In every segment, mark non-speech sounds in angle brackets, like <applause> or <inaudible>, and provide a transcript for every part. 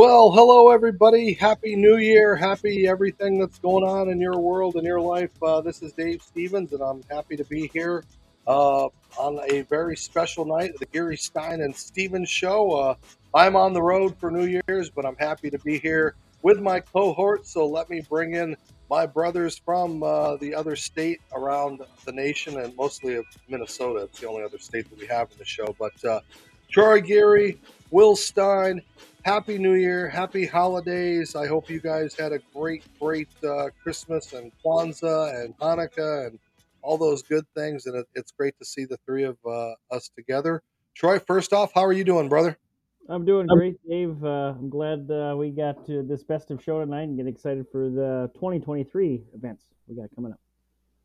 Well, hello everybody. Happy New Year. Happy everything that's going on in your world and your life. Uh, this is Dave Stevens, and I'm happy to be here uh, on a very special night, the Geary Stein and Stevens show. Uh, I'm on the road for New Year's, but I'm happy to be here with my cohort. So let me bring in my brothers from uh, the other state around the nation, and mostly of Minnesota. It's the only other state that we have in the show. But uh, Troy Geary, Will Stein, Happy New Year, Happy Holidays. I hope you guys had a great, great uh, Christmas and Kwanzaa and Hanukkah and all those good things. And it, it's great to see the three of uh, us together. Troy, first off, how are you doing, brother? I'm doing great, Dave. Uh, I'm glad uh, we got to this best of show tonight and get excited for the 2023 events we got coming up.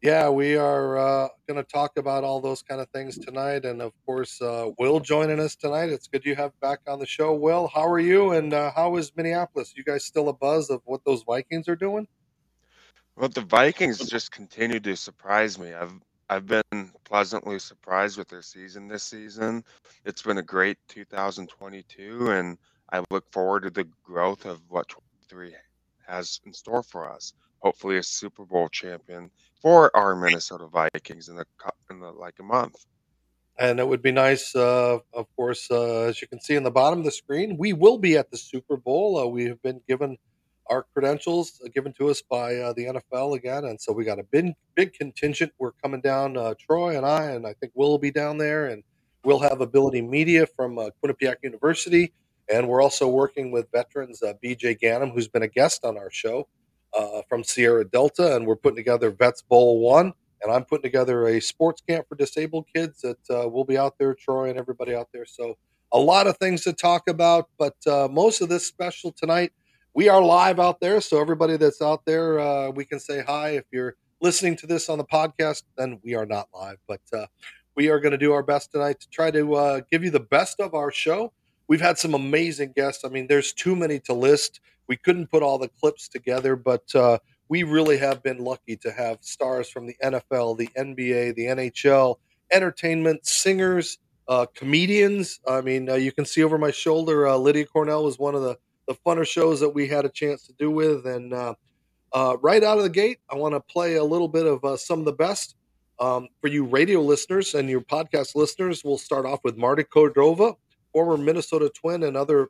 Yeah, we are uh, going to talk about all those kind of things tonight, and of course, uh, Will joining us tonight. It's good you have back on the show. Will, how are you, and uh, how is Minneapolis? You guys still a buzz of what those Vikings are doing? Well, the Vikings just continue to surprise me. I've I've been pleasantly surprised with their season this season. It's been a great 2022, and I look forward to the growth of what 23 has in store for us. Hopefully, a Super Bowl champion for our Minnesota Vikings in the in the like a month. And it would be nice, uh, of course, uh, as you can see in the bottom of the screen, we will be at the Super Bowl. Uh, we have been given our credentials uh, given to us by uh, the NFL again, and so we got a big big contingent. We're coming down, uh, Troy and I, and I think Will will be down there, and we'll have Ability Media from Quinnipiac University, and we're also working with veterans B.J. Ganem, who's been a guest on our show uh, from Sierra Delta, and we're putting together Vets Bowl One, and I'm putting together a sports camp for disabled kids that uh, will be out there, Troy and everybody out there. So a lot of things to talk about, but uh, most of this special tonight, we are live out there. So everybody that's out there, uh, we can say hi. If you're listening to this on the podcast, then we are not live, but uh, we are going to do our best tonight to try to uh, give you the best of our show. We've had some amazing guests. I mean, there's too many to list. We couldn't put all the clips together, but uh, we really have been lucky to have stars from the NFL, the NBA, the NHL, entertainment, singers, uh, comedians. I mean, uh, you can see over my shoulder, uh, Lydia Cornell was one of the, the funner shows that we had a chance to do with. And uh, uh, right out of the gate, I want to play a little bit of some of the best. Um, for you radio listeners and your podcast listeners, we'll start off with Marty Cordova, former Minnesota Twin and other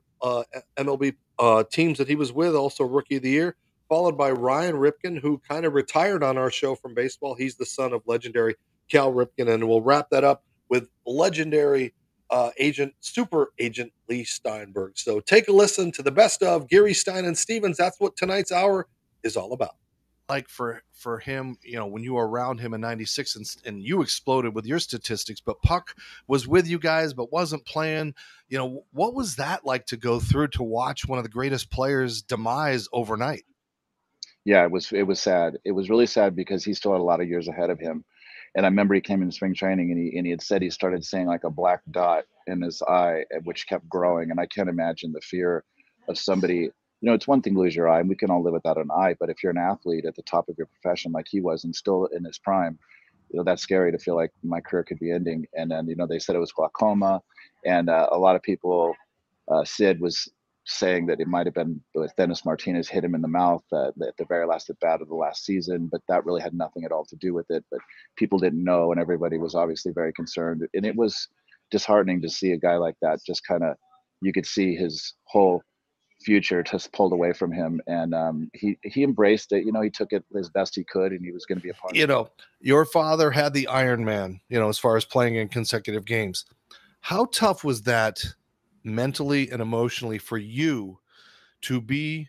MLB uh, teams that he was with, also Rookie of the Year, followed by Ryan Ripken, who kind of retired on our show from baseball. He's the son of legendary Cal Ripken, and we'll wrap that up with legendary uh, agent, super agent Leigh Steinberg. So take a listen to the best of Geary Stein and Stevens. That's what tonight's hour is all about like for for him you know when you were around him in 96 and, and you exploded with your statistics but puck was with you guys but wasn't playing you know what was that like to go through to watch one of the greatest players demise overnight? Yeah it was it was sad. It was really sad because he still had a lot of years ahead of him. And i remember he came in spring training and he and he had said he started seeing like a black dot in his eye eh, which kept growing. And i can't imagine the fear of somebody you know, it's one thing to lose your eye, and we can all live without an eye. But if you're an athlete at the top of your profession, like he was, and still in his prime, you know, that's scary to feel like my career could be ending. And then, you know, they said it was glaucoma, and uh, a lot of people, uh, Sid was saying that it might have been Dennis Martinez hit him in the mouth uh, at the very last at bat of the last season, but that really had nothing at all to do with it. But people didn't know, and everybody was obviously very concerned. And it was disheartening to see a guy like that just kind of, you could see his whole future just pulled away from him and um, he he embraced it you know he took it as best he could and he was going to be a part of it. you know your father had the iron man you know as far as playing in consecutive games. How tough was that mentally and emotionally for you to be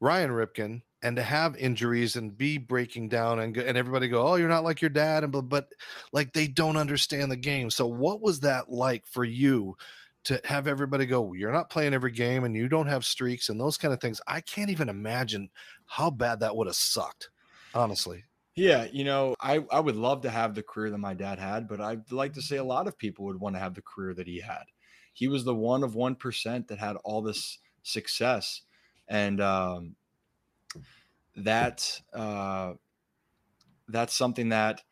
ryan ripken and to have injuries and be breaking down and and everybody go oh you're not like your dad and but, but like they don't understand the game. So what was that like for you to have everybody go, you're not playing every game and you don't have streaks and those kind of things. I can't even imagine how bad that would have sucked, honestly. Yeah, you know, I, I would love to have the career that my dad had, but I'd like to say a lot of people would want to have the career that he had. He was the one of 1% that had all this success. And um, that, uh, that's something that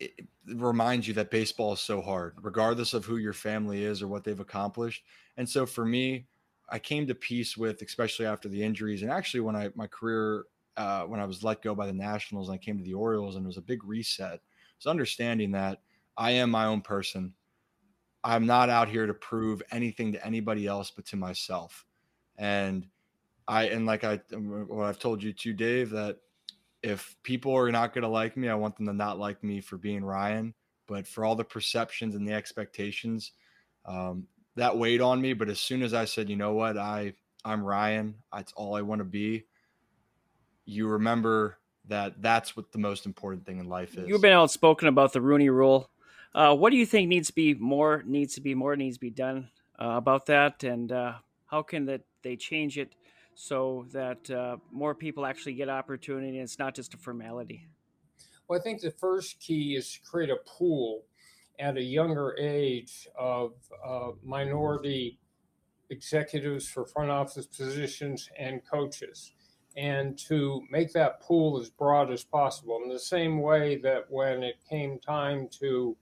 it reminds you that baseball is so hard, regardless of who your family is or what they've accomplished. And so for me, I came to peace with, especially after the injuries, and actually when I my career uh, when I was let go by the Nationals and I came to the Orioles, and it was a big reset. Was understanding that I am my own person. I'm not out here to prove anything to anybody else but to myself. And I and like I what I've told you too, Dave, that if people are not going to like me, I want them to not like me for being Ryan, but for all the perceptions and the expectations, um, that weighed on me. But as soon as I said, you know what, I I'm Ryan, that's all I want to be. You remember that that's what the most important thing in life is. You've been outspoken about the Rooney Rule. Uh, what do you think needs to be more needs to be more needs to be done uh, about that, and uh, how can that they change it so that uh, more people actually get opportunity and it's not just a formality? Well, I think the first key is to create a pool at a younger age of uh, minority executives for front office positions and coaches and to make that pool as broad as possible in the same way that when it came time to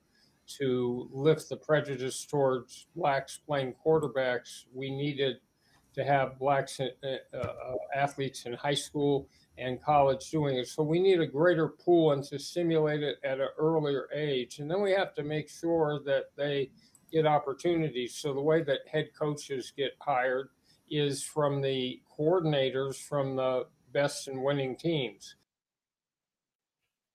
to lift the prejudice towards blacks playing quarterbacks we needed to have blacks uh, uh, athletes in high school and college doing it. So we need a greater pool and to stimulate it at an earlier age. And then we have to make sure that they get opportunities. So the way that head coaches get hired is from the coordinators from the best and winning teams.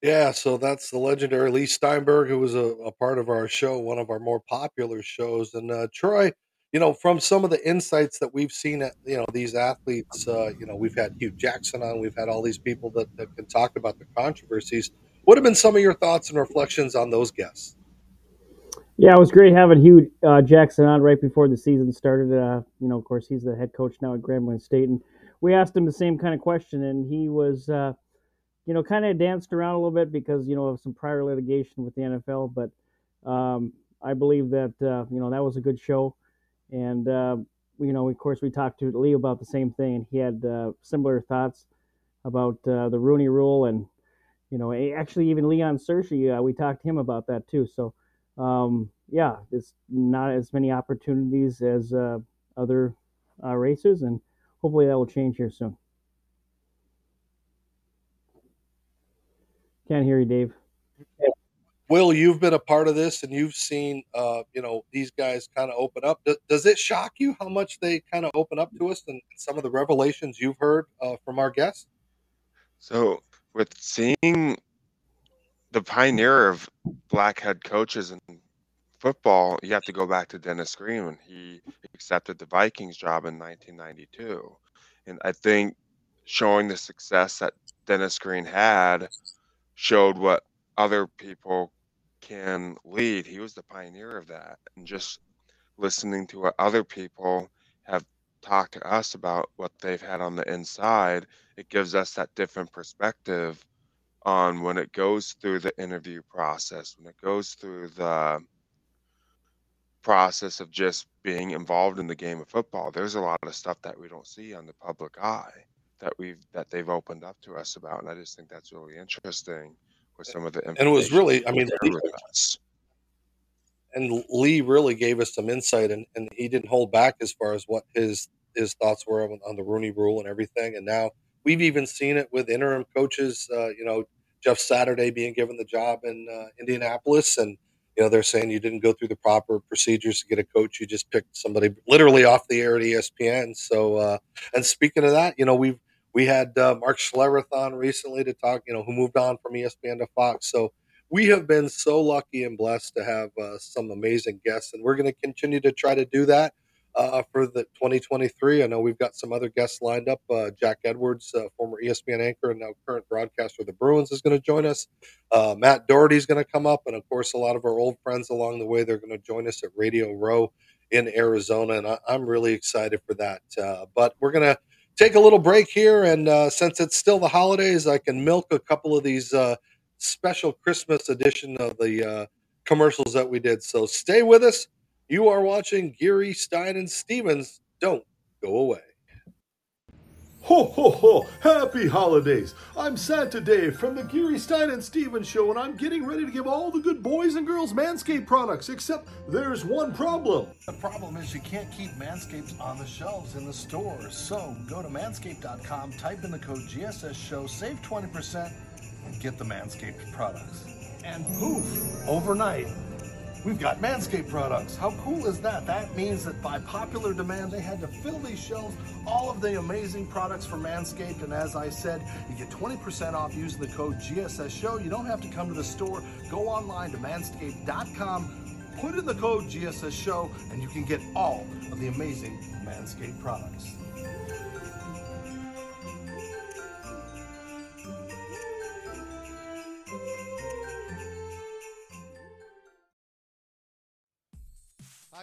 Yeah, so that's the legendary Leigh Steinberg, who was a, a part of our show, one of our more popular shows. And uh, Troy, you know, from some of the insights that we've seen at, you know, these athletes, uh, you know, we've had Hue Jackson on, we've had all these people that, that can talk about the controversies. What have been some of your thoughts and reflections on those guests? Yeah, it was great having Hue uh, Jackson on right before the season started. Uh, you know, of course, he's the head coach now at Grambling State, and we asked him the same kind of question, and he was, uh, you know, kind of danced around a little bit because you know of some prior litigation with the NFL. But um, I believe that uh, you know that was a good show. And, uh, you know, of course, we talked to Lee about the same thing, and he had uh, similar thoughts about uh, the Rooney Rule, and you know, actually even Leon Searcy, uh, we talked to him about that too. So, um, yeah, it's not as many opportunities as uh, other uh, races, and hopefully that will change here soon. Can't hear you, Dave. Will, you've been a part of this and you've seen, uh, you know, these guys kind of open up. Does, does, it shock you how much they kind of open up to us and, some of the revelations you've heard uh, from our guests? So, with seeing the pioneer of black head coaches in football, you have to go back to Dennis Green when he accepted the Vikings job in 1992. And I think showing the success that Dennis Green had showed what other people can lead. He was the pioneer of that. And just listening to what other people have talked to us about what they've had on the inside, it gives us that different perspective on when it goes through the interview process, when it goes through the process of just being involved in the game of football. There's a lot of stuff that we don't see on the public eye that we've that they've opened up to us about, and I just think that's really interesting with some of the and it was really, I mean, and Lee really gave us some insight, and, and he didn't hold back as far as what his his thoughts were on, on the Rooney Rule and everything. And now we've even seen it with interim coaches. Uh, you know, Jeff Saturday being given the job in uh, Indianapolis, and you know they're saying you didn't go through the proper procedures to get a coach. You just picked somebody literally off the air at ESPN. So, uh, and speaking of that, you know we've we had uh, Mark Schlereth on recently to talk, you know, who moved on from ESPN to Fox. So we have been so lucky and blessed to have uh, some amazing guests, and we're going to continue to try to do that uh, for the 2023. I know we've got some other guests lined up. Uh, Jack Edwards, uh, former ESPN anchor and now current broadcaster of the Bruins, is going to join us. Uh, Matt Doherty is going to come up, and of course, a lot of our old friends along the way. They're going to join us at Radio Row in Arizona, and I, am really excited for that. But we're going to take a little break here. And uh, since it's still the holidays, I can milk a couple of these uh, special Christmas edition of the uh, commercials that we did. So stay with us. You are watching Geary, Stein, and Stevens. Don't go away. Ho ho ho! Happy holidays! I'm Santa Dave from the Geary Stein and Stevens Show, and I'm getting ready to give all the good boys and girls Manscaped products, except there's one problem. The problem is you can't keep Manscaped on the shelves in the stores. So go to manscaped.com, type in the code GSS Show, save 20%, and get the Manscaped products. And poof, overnight, we've got Manscaped products. How cool is that? That means that by popular demand, they had to fill these shelves, all of the amazing products from Manscaped. And as I said, you get 20% off using the code GSS Show. You don't have to come to the store. Go online to manscaped.com, put in the code GSS Show, and you can get all of the amazing Manscaped products.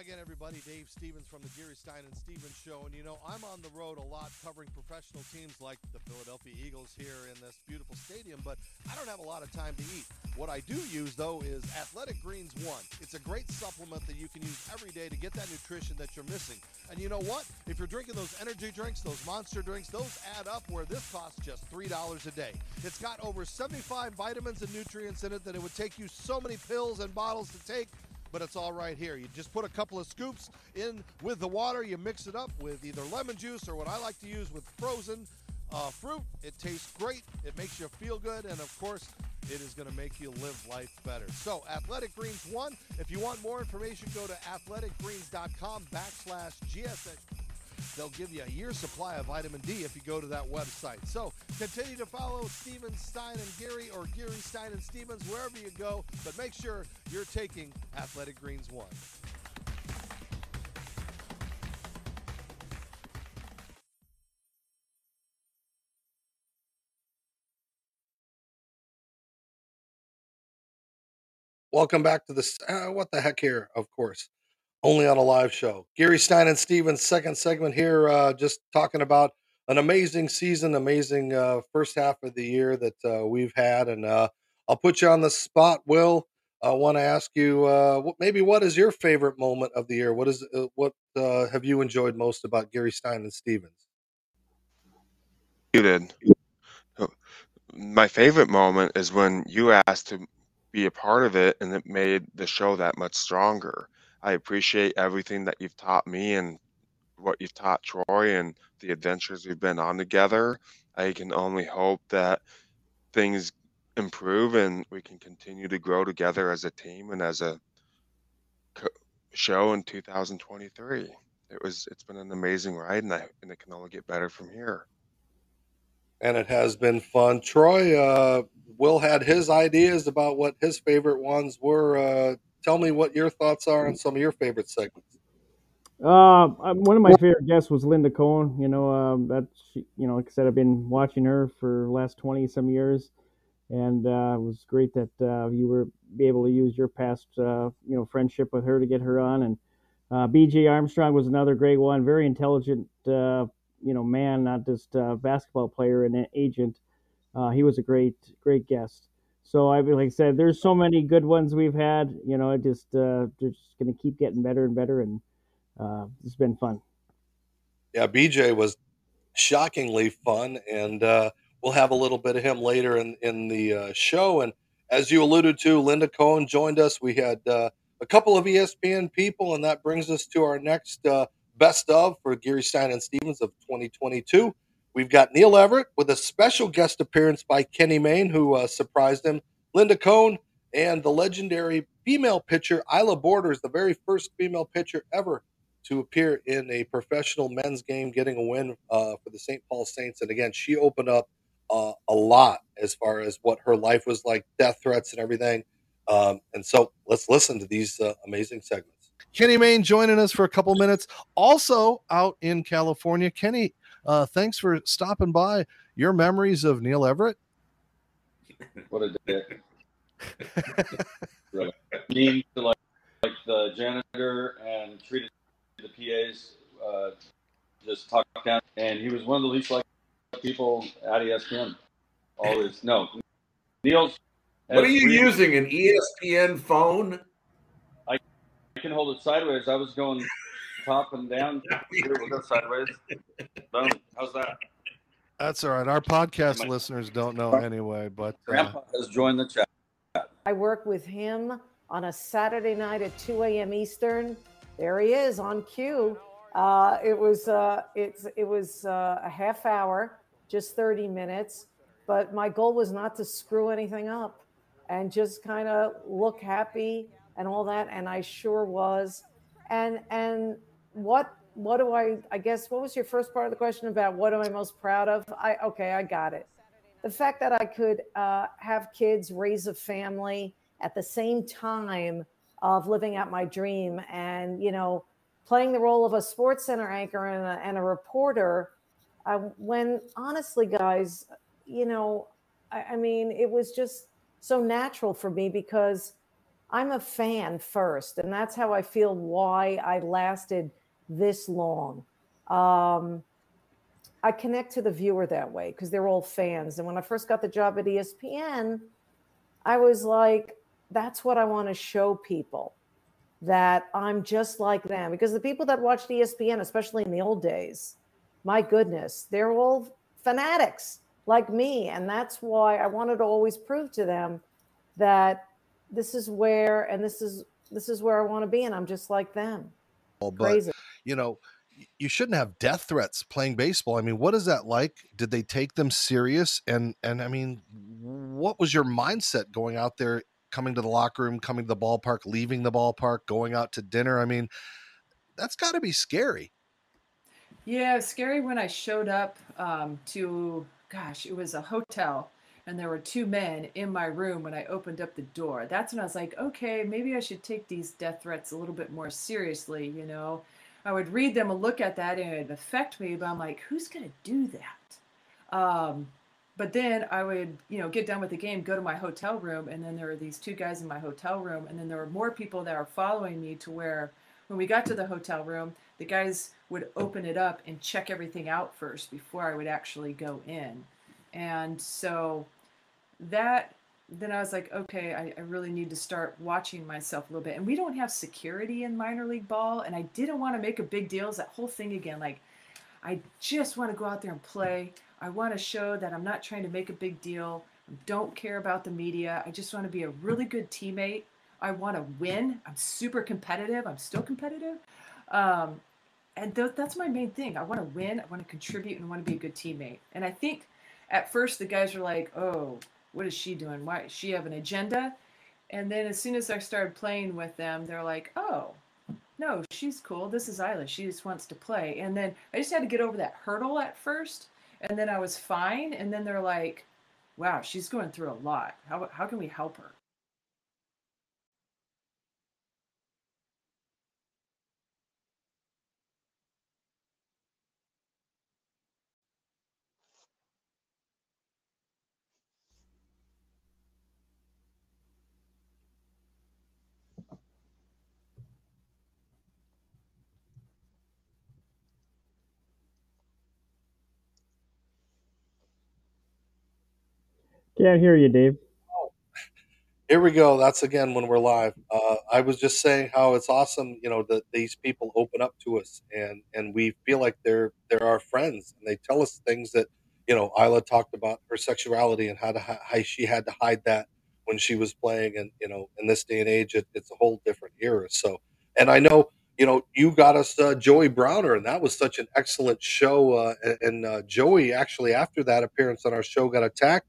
Again, everybody. Dave Stevens from the Geary Stein and Stevens Show. And you know, I'm on the road a lot covering professional teams like the Philadelphia Eagles here in this beautiful stadium, but I don't have a lot of time to eat. What I do use, though, is Athletic Greens One. It's a great supplement that you can use every day to get that nutrition that you're missing. And you know what? If you're drinking those energy drinks, those monster drinks, those add up where this costs just $3 a day. It's got over 75 vitamins and nutrients in it that it would take you so many pills and bottles to take but it's all right here. You just put a couple of scoops in with the water, you mix it up with either lemon juice or what I like to use with frozen uh, fruit. It tastes great, it makes you feel good, and of course, it is going to make you live life better. So, Athletic Greens 1. If you want more information, go to athleticgreens.com backslash GSS. They'll give you a year's supply of vitamin D if you go to that website. So continue to follow Steven Stein and Geary or Geary Stein and Stevens wherever you go, but make sure you're taking Athletic Greens 1. Welcome back to this. Uh, what the heck here? Of course, only on a live show. Geary Stein and Stevens, second segment here, uh, just talking about an amazing season, amazing uh, first half of the year that uh, we've had. And uh, I'll put you on the spot, Will. I want to ask you, uh, maybe what is your favorite moment of the year? What is uh, what have you enjoyed most about Geary Stein and Stevens? You did. My favorite moment is when you asked to be a part of it, and it made the show that much stronger. I appreciate everything that you've taught me and what you've taught Troy and the adventures we've been on together. I can only hope that things improve and we can continue to grow together as a team and as a co- show in 2023. It was it's been an amazing ride and I and it can only get better from here. And it has been fun. Troy, uh, Will had his ideas about what his favorite ones were. Uh, tell me what your thoughts are on some of your favorite segments. Uh, one of my favorite guests was Linda Cohn. You know, um, that you know, like I said, I've been watching her for last twenty some years, and uh, it was great that uh, you were able to use your past, uh, you know, friendship with her to get her on. And uh, B.J. Armstrong was another great one. Very intelligent, uh, you know, man, not just a basketball player and agent. He was a great, great guest. So I like I said, there's so many good ones we've had. You know, it just uh, they're just to keep getting better and better, and uh, it's been fun. Yeah, BJ was shockingly fun, and uh, we'll have a little bit of him later in in the uh, show. And as you alluded to, Linda Cohn joined us. We had uh, a couple of ESPN people, and that brings us to our next uh, best of for Geary Stein and Stevens of 2022. We've got Neil Everett with a special guest appearance by Kenny Mayne, who uh, surprised him. Linda Cohn and the legendary female pitcher Ila Borders, the very first female pitcher ever to appear in a professional men's game, getting a win uh, for the St. Paul Saints. And again, she opened up uh, a lot as far as what her life was like, death threats and everything. Um, and so let's listen to these uh, amazing segments. Kenny Mayne joining us for a couple minutes. Also out in California. Kenny, uh, thanks for stopping by. Your memories of Neil Everett? <laughs> What a dick. <laughs> really. Mean to like, like the janitor and treated the PAs, uh, just talked down. And he was one of the least liked people at ESPN. Always. No. Neil's. What are you has- using? An ESPN phone? I can hold it sideways. I was going top and down. Here, we'll go sideways. Boom. How's that? That's all right. Our podcast listeners don't know anyway, but uh, Grandpa has joined the chat. I work with him on a Saturday night at 2 a.m. Eastern. There he is on cue. Uh, it was uh, it's it was uh, a half hour, just 30 minutes. But my goal was not to screw anything up, and just kind of look happy and all that. And I sure was. And and what what do I I guess what was your first part of the question about what am I most proud of? I okay, I got it. The fact that I could uh, have kids, raise a family at the same time of living out my dream, and you know, playing the role of a sports center anchor and a, and a reporter. Uh, when honestly, guys, you know, I, I mean, it was just so natural for me because I'm a fan first, and that's how I feel why I lasted this long. Um, I connect to the viewer that way because they're all fans. And when I first got the job at ESPN, I was like, that's what I want to show people that I'm just like them. Because the people that watched ESPN, especially in the old days, my goodness, they're all fanatics like me. And that's why I wanted to always prove to them that this is where and this is this is where I want to be, and I'm just like them. but Crazy. You know, you shouldn't have death threats playing baseball. I mean, what is that like? Did they take them serious? And and I mean, what was your mindset going out there, coming to the locker room, coming to the ballpark, leaving the ballpark, going out to dinner? I mean, that's got to be scary. Yeah, scary when I showed up um, to, gosh, it was a hotel, and there were two men in my room when I opened up the door. That's when I was like, okay, maybe I should take these death threats a little bit more seriously, you know? I would read them and look at that, and it'd affect me, but I'm like, who's going to do that? Um, but then I would, you know, get done with the game, go to my hotel room, and then there were these two guys in my hotel room, and then there were more people that were following me to where when we got to the hotel room, the guys would open it up and check everything out first before I would actually go in. And so that then I was like, okay, I, I really need to start watching myself a little bit. And we don't have security in minor league ball, and I didn't want to make a big deal. It's that whole thing again. Like, I just want to go out there and play. I want to show that I'm not trying to make a big deal. I don't care about the media. I just want to be a really good teammate. I want to win. I'm super competitive. I'm still competitive. Um, and th- that's my main thing. I want to win. I want to contribute and I want to be a good teammate. And I think at first the guys were like, "Oh, what is she doing? Why she have an agenda?" And then as soon as I started playing with them, they're like, "Oh, no, she's cool. This is Ila. She just wants to play." And then I just had to get over that hurdle at first, and then I was fine. And then they're like, "Wow, she's going through a lot. How how can we help her?" Can't hear you, Dave. Here we go. That's again when we're live. Uh, I was just saying how it's awesome, you know, that these people open up to us and and we feel like they're they're our friends and they tell us things that you know Ila talked about her sexuality and how to how she had to hide that when she was playing and you know in this day and age it, it's a whole different era. So and I know you know you got us uh, Joey Browner and that was such an excellent show uh, and, and uh, Joey actually after that appearance on our show got attacked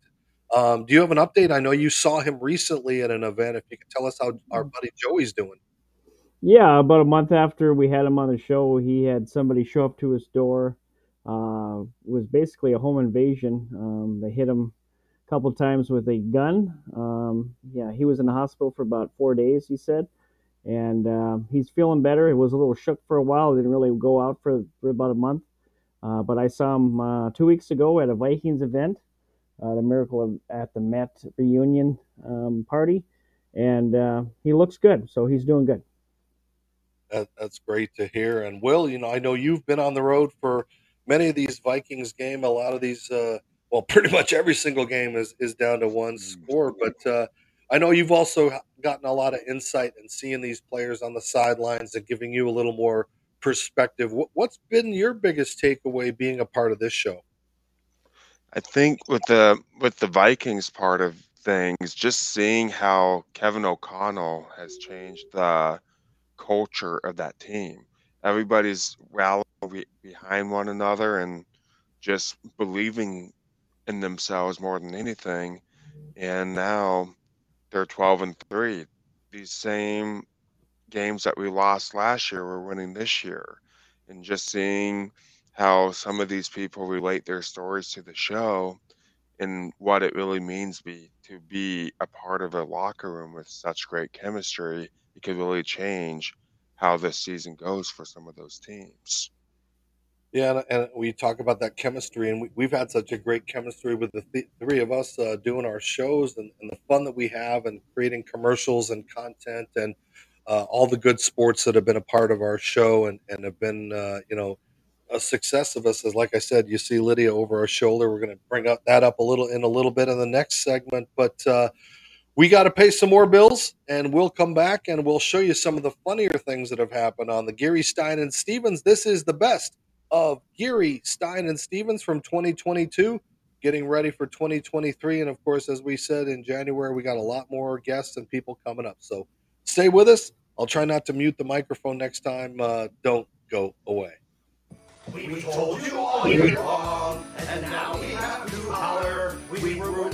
um, do you have an update? I know you saw him recently at an event. If you could tell us how our buddy Joey's doing. Yeah, about a month after we had him on the show, he had somebody show up to his door. Uh, it was basically a home invasion. Um, they hit him a couple times with a gun. Um, yeah, he was in the hospital for about four days, he said, and uh, he's feeling better. He was a little shook for a while. Didn't really go out for, for about a month. Uh, but I saw him uh, two weeks ago at a Vikings event, uh, the Miracle of, at the Met reunion um, party, and uh, he looks good. So he's doing good. That, that's great to hear. And Will, you know, I know you've been on the road for many of these Vikings game. A lot of these, uh, well, <laughs> pretty much every single game is is down to one score. But uh, I know you've also gotten a lot of insight and seeing these players on the sidelines and giving you a little more perspective. What, what's been your biggest takeaway being a part of this show? I think with the with the Vikings part of things, just seeing how Kevin O'Connell has changed the culture of that team. Everybody's rallying behind one another and just believing in themselves more than anything. And now they're 12 and 3. These same games that we lost last year, we're winning this year. And just seeing how some of these people relate their stories to the show and what it really means be to be a part of a locker room with such great chemistry it could really change how this season goes for some of those teams. Yeah, and, and we talk about that chemistry, and we, we've had such a great chemistry with the th- three of us uh, doing our shows and, and the fun that we have, and creating commercials and content, and uh, all the good sports that have been a part of our show and, and have been, uh, you know, a success of us. Is like I said, you see Lydia over our shoulder. We're going to bring up that up a little in a little bit in the next segment, but uh, we got to pay some more bills, and we'll come back and we'll show you some of the funnier things that have happened on the Geary Stein and Stevens. This is the best of Geary, Stein, and Stevens from 2022, getting ready for 2023. And of course, as we said in January, we got a lot more guests and people coming up. So stay with us. I'll try not to mute the microphone next time. Uh, don't go away. We told you all year long, and now we have to holler. We ruined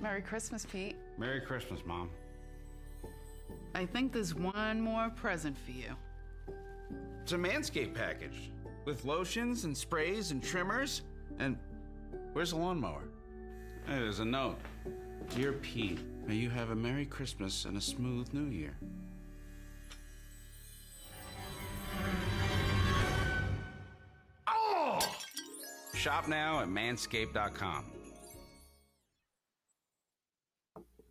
Merry Christmas, Pete. Merry Christmas, Mom. I think there's one more present for you. It's a Manscaped package with lotions and sprays and trimmers. And where's the lawnmower? Hey, there's a note. Dear Pete, may you have a Merry Christmas and a smooth New Year. Oh! Shop now at manscaped.com.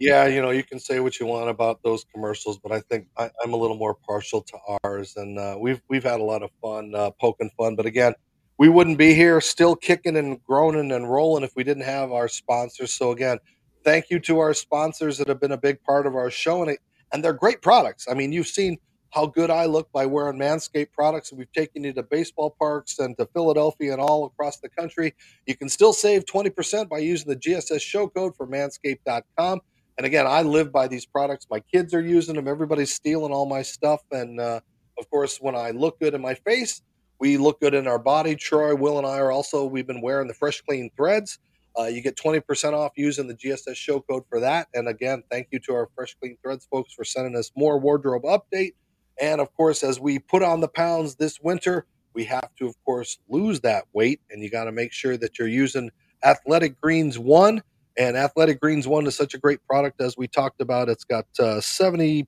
Yeah, you know, you can say what you want about those commercials, but I think I, I'm a little more partial to ours, and uh, we've we've had a lot of fun uh, poking fun. But again, we wouldn't be here still kicking and groaning and rolling if we didn't have our sponsors. So again, thank you to our sponsors that have been a big part of our show, and it, and they're great products. I mean, you've seen how good I look by wearing Manscaped products, and we've taken you to baseball parks and to Philadelphia and all across the country. You can still save 20% by using the GSS show code for manscaped.com. And again, I live by these products. My kids are using them. Everybody's stealing all my stuff. And uh, of course, when I look good in my face, we look good in our body. Troy, Will, and I are also, we've been wearing the Fresh Clean Threads. Uh, you get 20% off using the GSS show code for that. And again, thank you to our Fresh Clean Threads folks for sending us more wardrobe update. And of course, as we put on the pounds this winter, we have to, of course, lose that weight. And you got to make sure that you're using Athletic Greens 1. And Athletic Greens 1 is such a great product, as we talked about. It's got uh, 70%,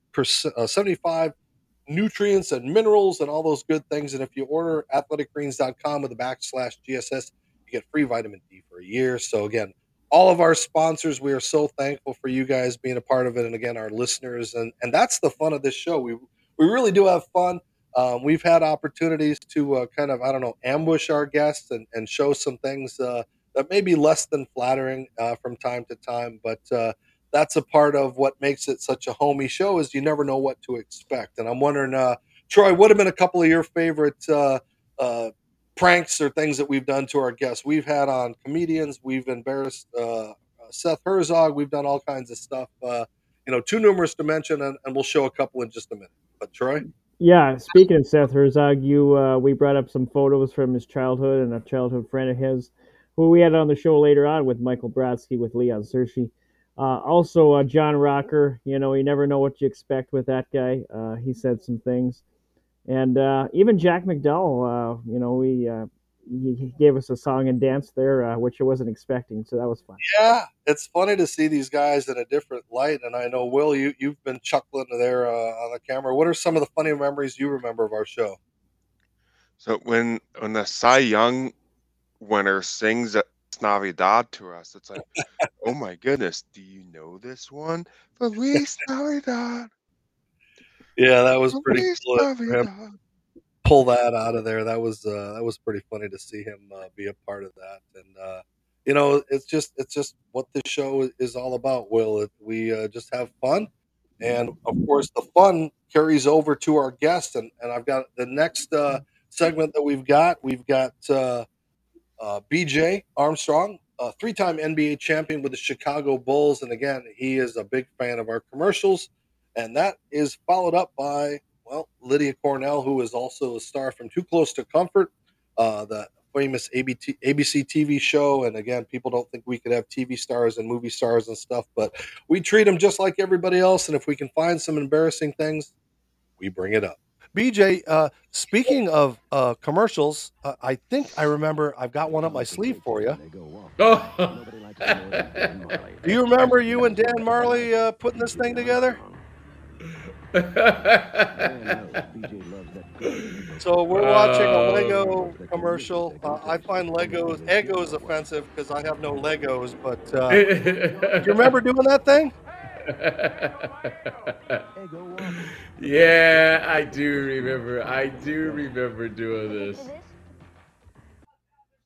uh, 75 nutrients and minerals and all those good things. And if you order athleticgreens.com with a backslash GSS, you get free vitamin D for a year. So, again, all of our sponsors, we are so thankful for you guys being a part of it. And again, our listeners. And, and that's the fun of this show. We, we really do have fun. Um, we've had opportunities to uh, kind of, I don't know, ambush our guests and, and show some things uh, that may be less than flattering uh, from time to time. But uh, that's a part of what makes it such a homey show is you never know what to expect. And I'm wondering, uh, Troy, what have been a couple of your favorite uh, uh, pranks or things that we've done to our guests? We've had on comedians, we've embarrassed uh, Seth Herzog, we've done all kinds of stuff. Uh, you know, too numerous to mention, and, and we'll show a couple in just a minute. But Troy, Yeah, speaking of Seth Herzog, you uh, we brought up some photos from his childhood and a childhood friend of his, who we had on the show later on with Michael Brodsky with Leon Searcy. Uh, also, uh, John Rocker. You know, you never know what you expect with that guy. Uh, he said some things, and uh, even Jack McDowell. Uh, you know, we uh, he, he gave us a song and dance there, uh, which I wasn't expecting, so that was fun. yeah, it's funny to see these guys in a different light. And I know Will, you you've been chuckling there uh, on the camera. What are some of the funny memories you remember of our show? So when when the Cy Young winner sings a, Navidad to us. It's like, oh my goodness, do you know this one? Feliz Navidad. Yeah, that was pretty Feliz cool for Pull that out of there. That was uh, that was pretty funny to see him uh, be a part of that. And uh, you know, it's just it's just what this show is- all about. Will it, we uh, just have fun, and of course the fun carries over to our guests. And and I've got the next uh, segment that we've got. We've got uh, uh, BJ Armstrong, a three-time NBA champion with the Chicago Bulls, and again, he is a big fan of our commercials. And that is followed up by well Lydia Cornell, who is also a star from Too Close to Comfort, uh, the famous ABC TV show. And again, people don't think we could have TV stars and movie stars and stuff, but we treat them just like everybody else. And if we can find some embarrassing things, we bring it up. BJ, uh, speaking of uh, commercials, uh, I think I remember I've got one up my sleeve for you. <laughs> Oh. Do you remember you and Dan Majerle uh, putting this thing together? <laughs> So we're watching a Lego commercial. Uh, I find Legos Eggos offensive because I have no Legos. But uh, do you remember doing that thing? <laughs> yeah, I do remember. I do remember doing this.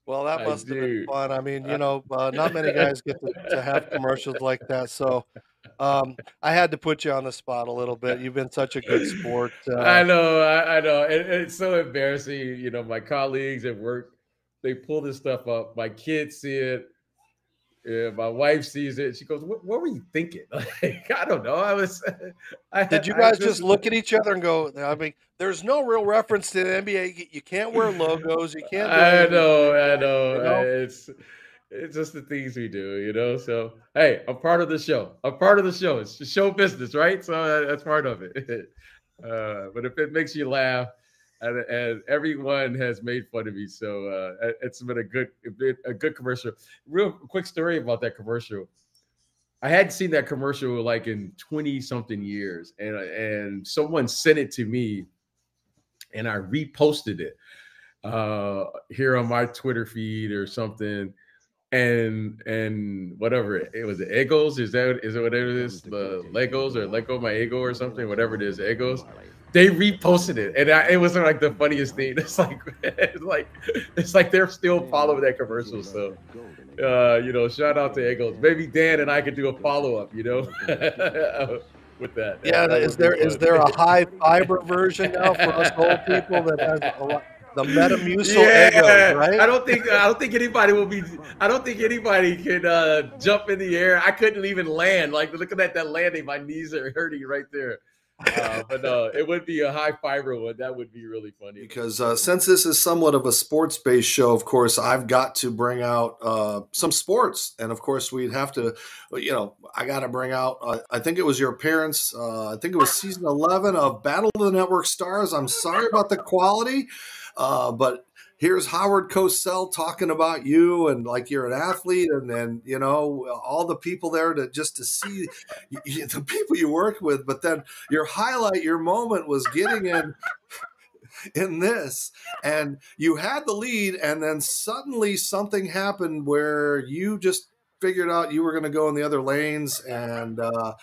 Well, that must have been fun. I mean, you know, uh, not many guys get to, to have commercials like that. So um, I had to put you on the spot a little bit. You've been such a good sport. Uh, I know, I, I know. It, it's so embarrassing. You know, my colleagues at work, they pull this stuff up. My kids see it. Yeah, my wife sees it. She goes, "What, what were you thinking?" <laughs> Like, I don't know. I was. <laughs> I, Did you guys just look at each other and go? I mean, there's no real reference to the NBA. You- can't wear logos. You can't. <laughs> I know, I know. You know? It's it's just the things we do, you know. So hey, I'm part of the show. I'm part of the show. It's show business, right? So uh, that's part of it. uh, but if it makes you laugh, and, and everyone has made fun of me, so uh, it- it's been a good a a good commercial. Real quick story about that commercial. I hadn't seen that commercial like in 20 something years, and and someone sent it to me, and I reposted it uh here on my Twitter feed or something. And and whatever it, it was, the Eggos is that is it whatever it is, the Legos or Lego my ego or something, whatever it is, Eggos. They reposted it, and I, it was like the funniest thing. <laughs> It's like it's like it's like they're still following that commercial. So, uh, you know, shout out to Eggos. Maybe Dan and I could do a follow up. You know, <laughs> with that. Yeah, that is there is there a <laughs> high fiber version now for us old people that has a lot, the Metamucil Yeah, Eggos, right? I don't think I don't think anybody will be. I don't think anybody can uh, jump in the air. I couldn't even land. Like looking at that landing, my knees are hurting right there. Uh, but no, it would be a high fiber one. That would be really funny. because uh, since this is somewhat of a sports based show, of course, I've got to bring out uh, some sports. And of course, we'd have to, you know, I got to bring out, uh, I think it was your appearance, uh, I think it was season 11 of Battle of the Network Stars. I'm sorry about the quality, uh, but here's Howard Cosell talking about you and like you're an athlete and then, you know, all the people there to just to see <laughs> the people you work with. But then your highlight, your moment was getting in <laughs> in this and you had the lead and then suddenly something happened where you just figured out you were going to go in the other lanes and uh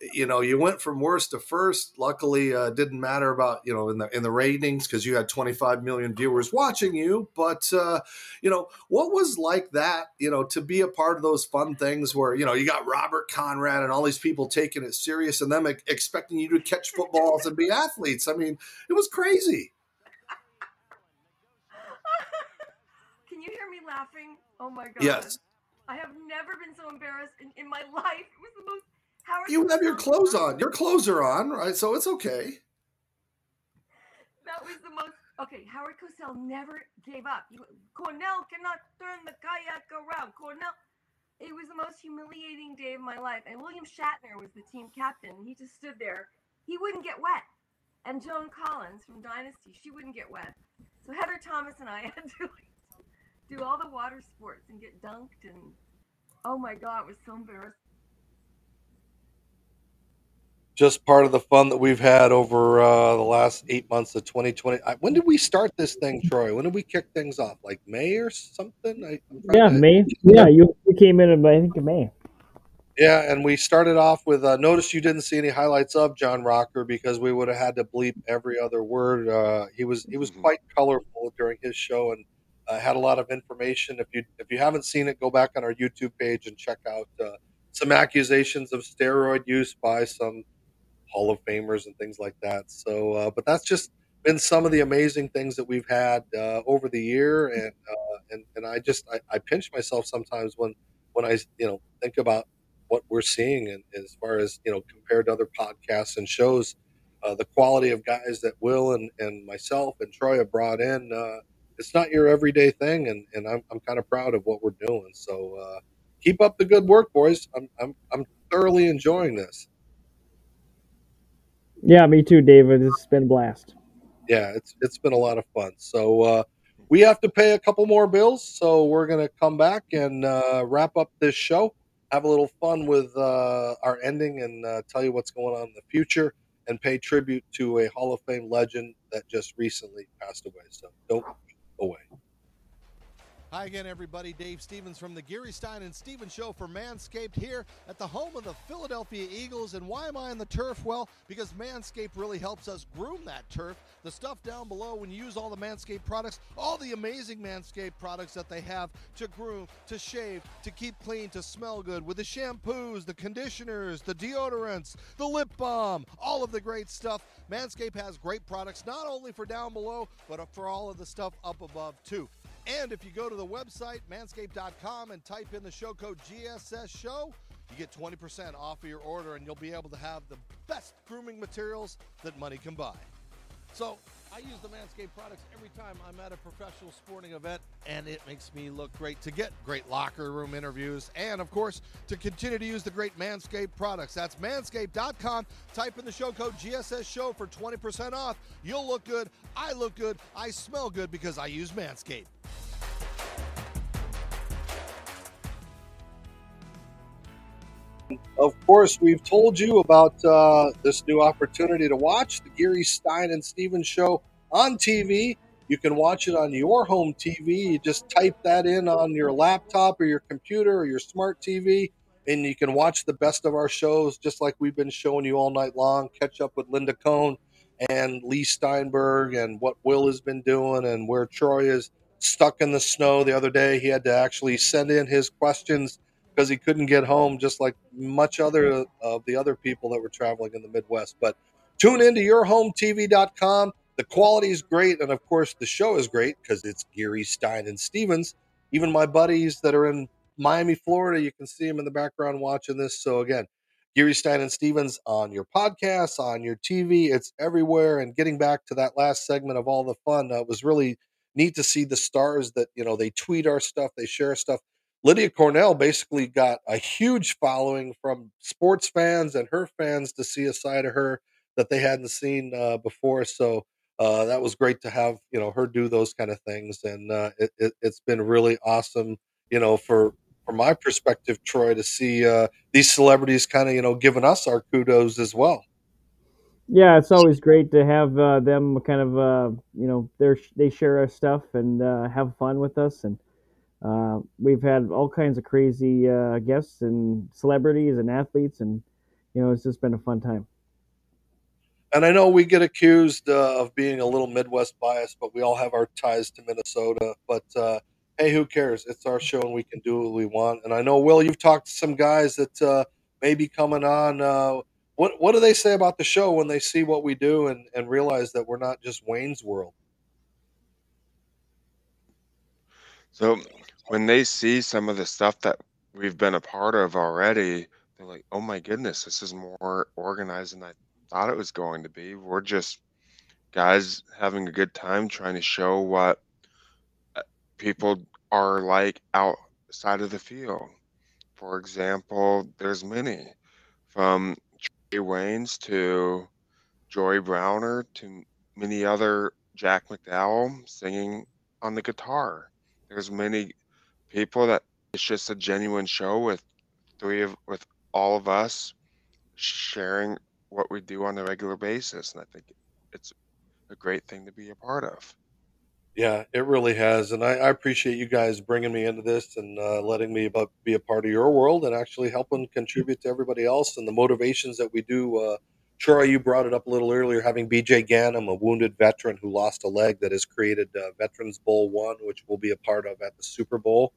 you know you went from worst to first luckily uh didn't matter about you know in the in the ratings because you had 25 million viewers watching you but uh you know what was like that you know to be a part of those fun things where you know you got robert conrad and all these people taking it serious and them ex- expecting you to catch footballs and be athletes i mean it was crazy <laughs> Can you hear me laughing? Oh my god. Yes. I have never been so embarrassed in, in my <laughs> life. It was the most Howard You have your clothes on. Your clothes are on, right? So it's okay. That was the most okay. Howard Cosell never gave up. You, Cornell cannot turn the kayak around. Cornell. It was the most humiliating day of my life. And William Shatner was the team captain. He just stood there. He wouldn't get wet. And Joan Collins from Dynasty, she wouldn't get wet. So Heather Thomas and I <laughs> had to like, do all the water sports and get dunked. And oh my God, it was so embarrassing. Just part of the fun that we've had over uh, the last eight months of 2020. I, when did we start this thing, Troy? When did we kick things off? Like May or something? I, I'm Yeah, to- May. Yeah, you, you came in, in, I think, in May. Yeah, and we started off with uh, notice you didn't see any highlights of John Rocker because we would have had to bleep every other word. Uh, he was he was quite colorful during his show and uh, had a lot of information. If you if you haven't seen it, go back on our YouTube page and check out uh, some accusations of steroid use by some Hall of Famers and things like that. So, uh, but that's just been some of the amazing things that we've had uh, over the year, and uh, and and I just I, I pinch myself sometimes when when I you know think about what we're seeing and as far as you know compared to other podcasts and shows uh, the quality of guys that will and, and myself and troy have brought in uh, it's not your everyday thing. And, and i'm, I'm kind of proud of what we're doing. So keep up the good work boys. I'm, I'm, I'm thoroughly enjoying this Yeah, me too, David. It's been a blast. yeah it's it's been a lot of fun so uh, we have to pay a couple more bills so we're to come back and uh, wrap up this show have a little fun with uh, our ending and uh, tell you what's going on in the future and pay tribute to a hall of fame legend that just recently passed away so don't away Hi again, everybody. Dave Stevens from the Geary Stein and Stevens Show for Manscaped here at the home of the Philadelphia Eagles. And why am I on the turf? Well, because Manscaped really helps us groom that turf. The stuff down below, when you use all the Manscaped products, all the amazing Manscaped products that they have to groom, to shave, to keep clean, to smell good, with the shampoos, the conditioners, the deodorants, the lip balm, all of the great stuff. Manscaped has great products not only for down below, but for all of the stuff up above, too. And if you go to the website, manscaped.com, and type in the show code GSS Show, you get 20% off of your order and you'll be able to have the best grooming materials that money can buy. So I use the Manscaped products every time I'm at a professional sporting event, and it makes me look great to get great locker room interviews, and of course, to continue to use the great Manscaped products. That's manscaped.com. Type in the show code GSS Show for 20% off. You'll look good. I look good. I smell good because I use Manscaped. Of course, we've told you about uh, this new opportunity to watch the Geary Stein and Stevens show on TV. You can watch it on your home TV. You just type that in on your laptop or your computer or your smart TV, and you can watch the best of our shows just like we've been showing you all night long. Catch up with Linda Cohn and Leigh Steinberg and what Will has been doing and where Troy is stuck in the snow the other day. He had to actually send in his questions because he couldn't get home, just like much other of the other people that were traveling in the Midwest. But tune into yourhometv.com. The quality is great, and of course, the show is great because it's Geary Stein and Stevens. Even my buddies that are in Miami, Florida, you can see them in the background watching this. So again, Geary Stein and Stevens on your podcasts, on your TV, it's everywhere. And getting back to that last segment of all the fun, uh, it was really neat to see the stars that you know they tweet our stuff, they share stuff. Lydia Cornell basically got a huge following from sports fans and her fans to see a side of her that they hadn't seen uh, before. So uh, that was great to have you know her do those kind of things, and uh, it, it, it's been really awesome. You know, for from my perspective, Troy, to see uh, these celebrities kind of you know giving us our kudos as well. Yeah, it's always great to have uh, them kind of, uh, you know, they they share our stuff and have fun with us, and uh, we've had all kinds of crazy uh, guests and celebrities and athletes, and you know, it's just been a fun time. And I know we get accused uh, of being a little Midwest biased, but we all have our ties to Minnesota. But uh, hey, who cares? It's our show, and we can do what we want. And I know, Will, you've talked to some guys that uh, may be coming on. Uh, what what do they say about the show when they see what we do and, and realize that we're not just Wayne's World? So when they see some of the stuff that we've been a part of already, they're like, "Oh my goodness, this is more organized than I thought it was going to be." We're just guys having a good time trying to show what uh, people are like outside of the field. For example, there's many from Trae Waynes to Joey Browner to many other Jack McDowell singing on the guitar. There's many people that it's just a genuine show with three of with all of us sharing what we do on a regular basis, and I think it's a great thing to be a part of. Yeah, it really has, and I, I appreciate you guys bringing me into this and uh, letting me be a part of your world and actually helping contribute to everybody else and the motivations that we do. Uh, Troy, you brought it up a little earlier, having BJ Ganem, a wounded veteran who lost a leg, that has created uh, Veterans Bowl One, which we'll be a part of at the Super Bowl,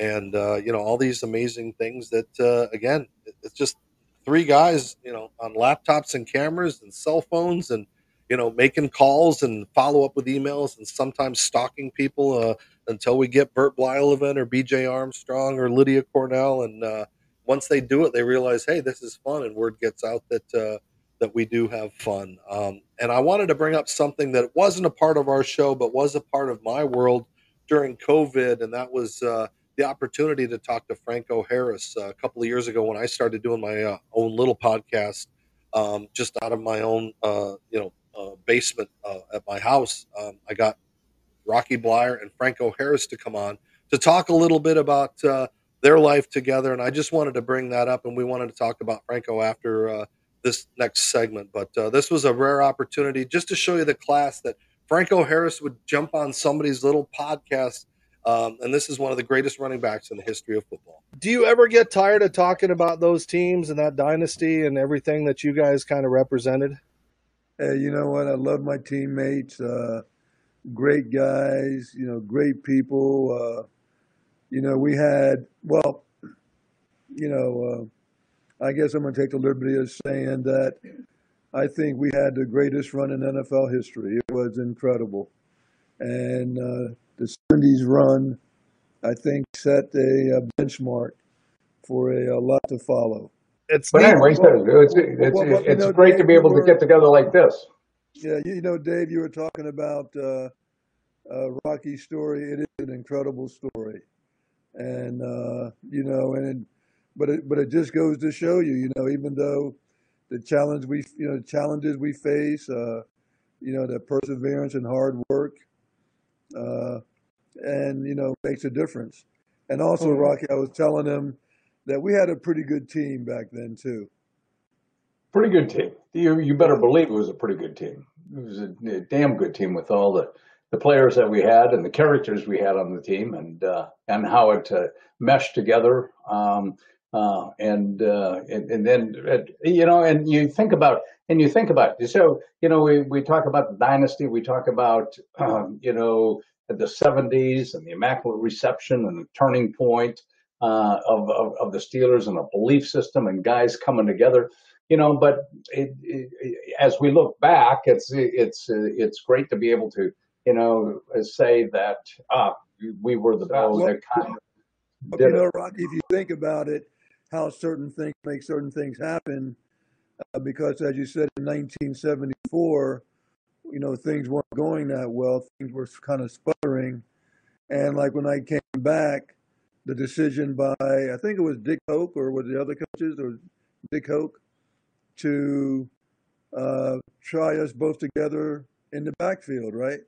and uh, you know all these amazing things that uh, again, it's just three guys, you know, on laptops and cameras and cell phones and you know, making calls and follow up with emails and sometimes stalking people uh, until we get Bert Blyleven or BJ Armstrong or Lydia Cornell. And uh, once they do it, they realize, hey, this is fun, and word gets out that uh, that we do have fun. Um, and I wanted to bring up something that wasn't a part of our show, but was a part of my world during COVID, and that was uh, the opportunity to talk to Franco Harris uh, a couple of years ago when I started doing my uh, own little podcast, um, just out of my own, uh, you know, uh, basement uh, at my house. Um, I got Rocky Bleier and Franco Harris to come on to talk a little bit about their life together. And I just wanted to bring that up, and we wanted to talk about Franco after this next segment. But uh, this was a rare opportunity just to show you the class that Franco Harris would jump on somebody's little podcast. Um, and this is one of the greatest running backs in the history of football. Do you ever get tired of talking about those teams and that dynasty and everything that you guys kind of represented? Hey, you know what? I love my teammates. Uh, great guys. You know, great people. Uh, you know, we had well, you know, uh, I guess I'm going to take the liberty of saying that I think we had the greatest run in NFL history. It was incredible, and uh, the '70s run, I think, set a, uh benchmark for a, a lot to follow. It's But neat. anyways, Well, it's well, it's well, well, you it's know, great to be you able to get together like this. Yeah, you, you know, Dave, you were talking about uh, uh, Rocky's story. It is an incredible story, and uh, you know, and it, but it but it just goes to show you, you know, even though the challenge we you know challenges we face, uh, you know, the perseverance and hard work, uh, and you know, makes a difference. And also. Rocky, I was telling him that we had a pretty good team back then too. Pretty good team. You you better believe it was a pretty good team. It was a, a damn good team with all the the players that we had and the characters we had on the team and uh, and how it uh, meshed together. Um, uh, and, uh, and and then uh, you know, and you think about and you think about so you know we we talk about the dynasty. We talk about um, you know the 70s and the immaculate reception and the turning point uh, of, of of the Steelers and a belief system and guys coming together you know but it, it, as we look back it's it's it's great to be able to you know say that ah we were the best Well, that kind of you know, it if you think about it, how certain things make certain things happen, uh, because as you said in 1974, you know, things weren't going that well. Things were kind of sputtering. And like when I came back, the decision by, I think it was Dick Hoak or was the other coaches or Dick Hoak to uh, try us both together in the backfield, right?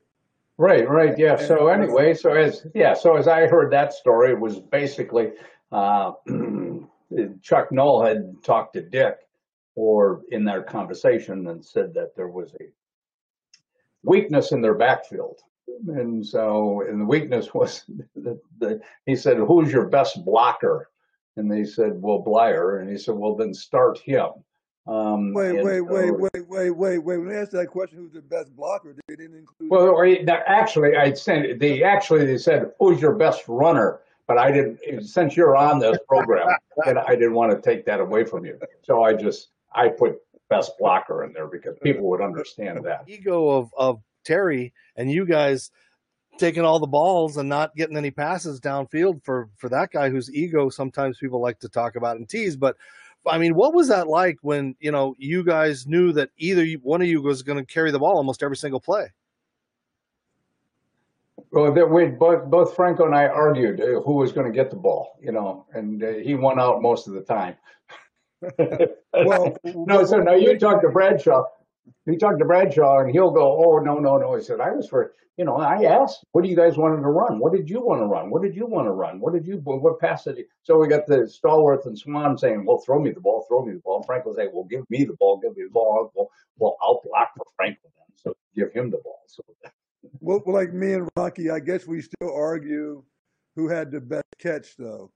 right right yeah so anyway so as yeah so as i heard that story it was basically uh <clears throat> chuck Noll had talked to dick or in their conversation and said that there was a weakness in their backfield. And so, and the weakness was <laughs> that the, he said, Who's your best blocker? And they said, Well, Bleier. And he said, Well, then start him. Um, Wait, wait, wait, wait, wait, wait, wait. When they asked that question, who's the best blocker? They didn't include. well, or actually, I'd said, they actually, they said, Who's your best runner? But I didn't, since you're on this program, then I didn't want to take that away from you. So I just, I put best blocker in there because people would understand that. Ego of of Terry and you guys taking all the balls and not getting any passes downfield for for that guy whose ego sometimes people like to talk about and tease. But I mean, what was that like when you know you guys knew that either one of you was going to carry the ball almost every single play? Well, that we both both Franco and I argued uh, who was going to get the ball, you know, and uh, he won out most of the time. <laughs> Well, no, so now you talk to Bradshaw. You talk to Bradshaw, and he'll go, "Oh no, no, no." He said, "I was for you know." I asked, "What do you guys wanted to run? What did you want to run? What did you want to run? What did you? What pass did you?" So we got the Stallworth and Swann saying, "Well, throw me the ball, throw me the ball." Frank will say, "Well, give me the ball, give me the ball." Well, well, I'll block for Frank then, so give him the ball. So Well, like me and Rocky, I guess we still argue who had the best catch, though.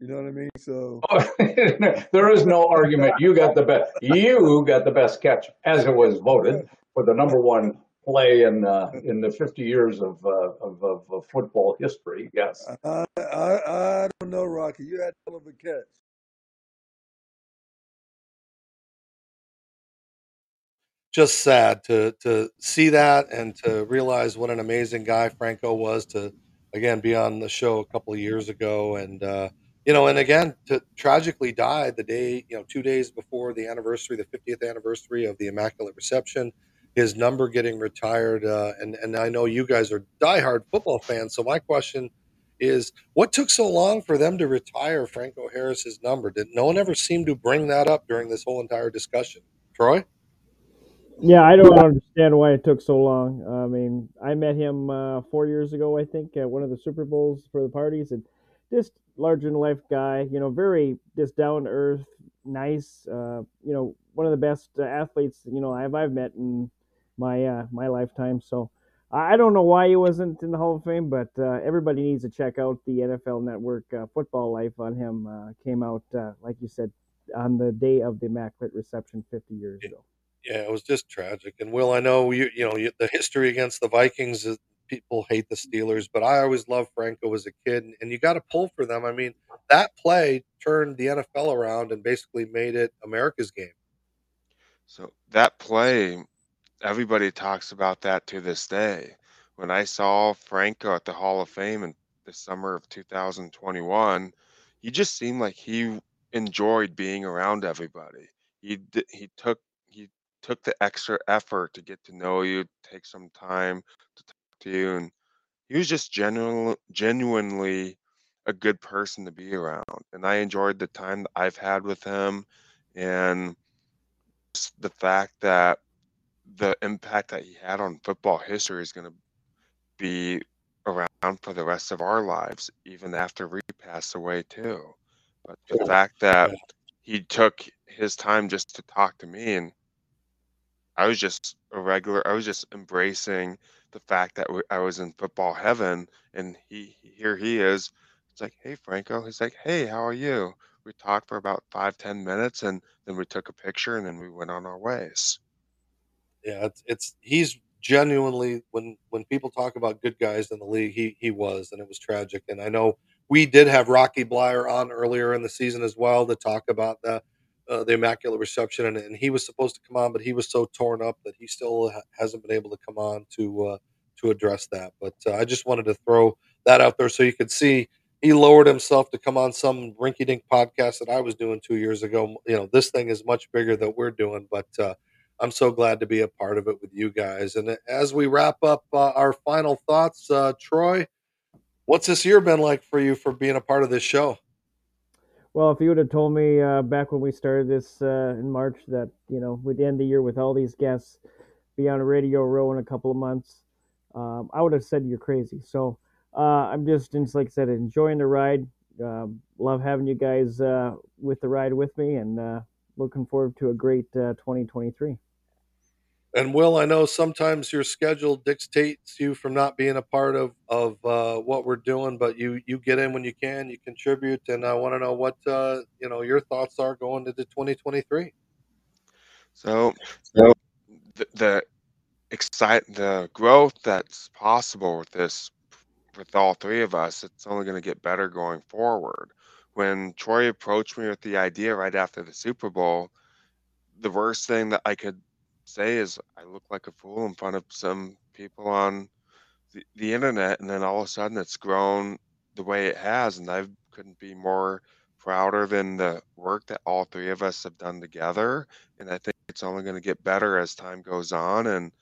You know what I mean? So <laughs> there is no argument. You got the best. You got the best catch, as it was voted for the number one play in uh, in the 50 years of, uh, of, of of football history. Yes. I, I I don't know, Rocky. You had a hell of a catch. Just sad to to see that and to realize what an amazing guy Franco was to again be on the show a couple of years ago and uh, you know and again to tragically die the day you know two days before the anniversary the 50th anniversary of the Immaculate Reception his number getting retired uh, and and I know you guys are diehard football fans so my question is what took so long for them to retire Franco Harris's number? Did no one ever seem to bring that up during this whole entire discussion. Troy Yeah, I don't understand why it took so long. I mean, I met him uh, four years ago, I think, at one of the Super Bowls for the parties, and just larger than life guy. You know, very just down to earth, nice. Uh, you know, one of the best uh, athletes you know I've I've met in my uh, my lifetime. So I don't know why he wasn't in the Hall of Fame, but uh, everybody needs to check out the NFL Network uh, Football Life on him. Uh, came out uh, like you said on the day of the Immaculate Reception 50 years ago. Yeah, it was just tragic. And Will, I know you you know you, the history against the Vikings is people hate the Steelers, but I always loved Franco as a kid, and, and you got to pull for them. I mean, that play turned the NFL around and basically made it America's game. So that play, everybody talks about that to this day. When I saw Franco at the Hall of Fame in the summer of 2021, he just seemed like he enjoyed being around everybody. He he took took the extra effort to get to know you, take some time to talk to you, and he was just genuine, genuinely a good person to be around. And I enjoyed the time that I've had with him, and the fact that the impact that he had on football history is going to be around for the rest of our lives, even after we pass away too. But the fact that he took his time just to talk to me, and I was just a regular. I was just embracing the fact that I was in football heaven, and he here he is. It's like, hey Franco. He's like, hey, how are you? We talked for about five ten minutes, and then we took a picture, and then we went on our ways. Yeah, it's, it's he's genuinely when when people talk about good guys in the league, he he was, and it was tragic. And I know we did have Rocky Bleier on earlier in the season as well to talk about the uh, the Immaculate Reception, and, and he was supposed to come on, but he was so torn up that he still ha- hasn't been able to come on to uh, to address that. But uh, I just wanted to throw that out there so you could see he lowered himself to come on some rinky-dink podcast that I was doing two years ago. You know, this thing is much bigger that we're doing, but uh, I'm so glad to be a part of it with you guys. And as we wrap up uh, our final thoughts, uh, Troy, what's this year been like for you for being a part of this show? Well, if you would have told me uh, back when we started this uh, in March that you know we'd end the year with all these guests, be on a radio row in a couple of months, um, I would have said you're crazy. So uh, I'm just, just like I said, enjoying the ride. Um, love having you guys uh, with the ride with me, and uh, looking forward to a great uh, 2023. And Will, I know sometimes your schedule dictates you from not being a part of of uh, what we're doing, but you you get in when you can, you contribute, and I want to know what uh, you know your thoughts are going into 2023. So, the, the excite the growth that's possible with this with all three of us, it's only going to get better going forward. When Troy approached me with the idea right after the Super Bowl, the worst thing that I could say is I look like a fool in front of some people on the, the internet, and then all of a sudden it's grown the way it has, and I couldn't be more prouder than the work that all three of us have done together. And I think it's only going to get better as time goes on. And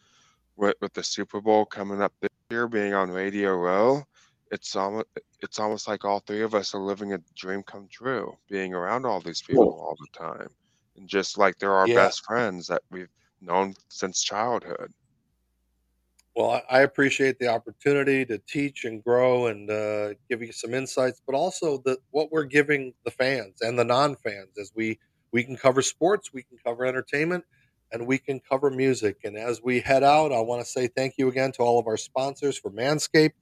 with, with the Super Bowl coming up this year, being on Radio Row, it's almost it's almost like all three of us are living a dream come true, being around all these people all the time, and just like they're our Yeah. best friends that we've known since childhood. Well, I appreciate the opportunity to teach and grow and uh, give you some insights, but also the what we're giving the fans and the non-fans as we we can cover sports, we can cover entertainment, and we can cover music. And as we head out, I want to say thank you again to all of our sponsors for Manscaped,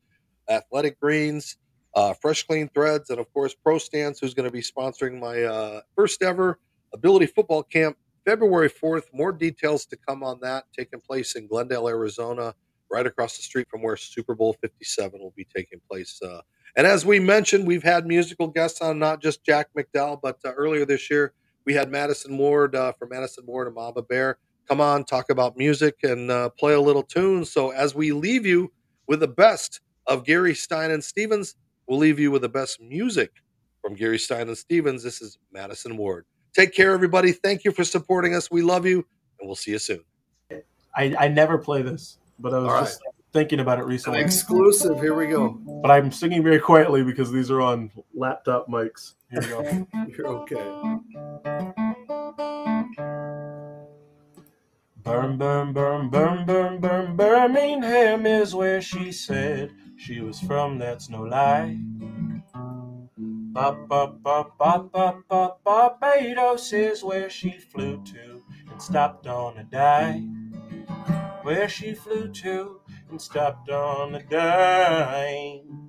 Athletic Greens, uh, Fresh Clean Threads, and of course Pro Stance, who's going to be sponsoring my uh, first ever Ability Football Camp, February fourth. More details to come on that, taking place in Glendale, Arizona right across the street from where Super Bowl 57 will be taking place. Uh, and as we mentioned, we've had musical guests on, not just Jack McDowell, but uh, earlier this year, we had Madisen Ward uh, from Madisen Ward and Mama Bear come on, talk about music, and uh, play a little tune. So as we leave you with the best of Geary Stein and Stevens, we'll leave you with the best music from Geary Stein and Stevens. This is Madisen Ward. Take care, everybody. Thank you for supporting us. We love you, and we'll see you soon. I, I never play this, but I was All just thinking about it An recently. exclusive. Here we go. But I'm singing very quietly because these are on laptop mics. Here we go. <laughs> You're okay. Burn, burn, burn, burn, burn, burn, Birmingham is where she said she was from, that's no lie. Barbados is where she flew to and stopped on a dime. Where she flew to and stopped on a dime.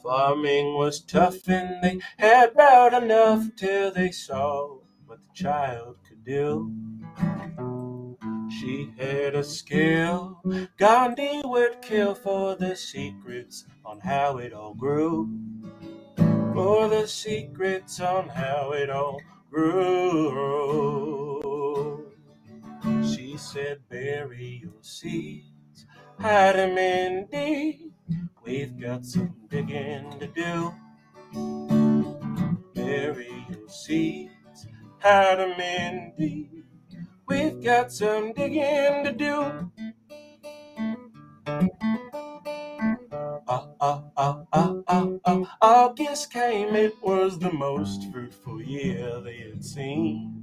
Farming was tough and they had about enough till they saw what the child could do. She had a skill Gandhi would kill for the secrets on how it all grew. For the secrets on how it all grew. She said, bury your seeds, hide 'em in deep. We've got some digging to do. Bury your seeds, hide 'em in deep. We've got some digging to do. Ah, ah, ah. August came, it was the most fruitful year they had seen.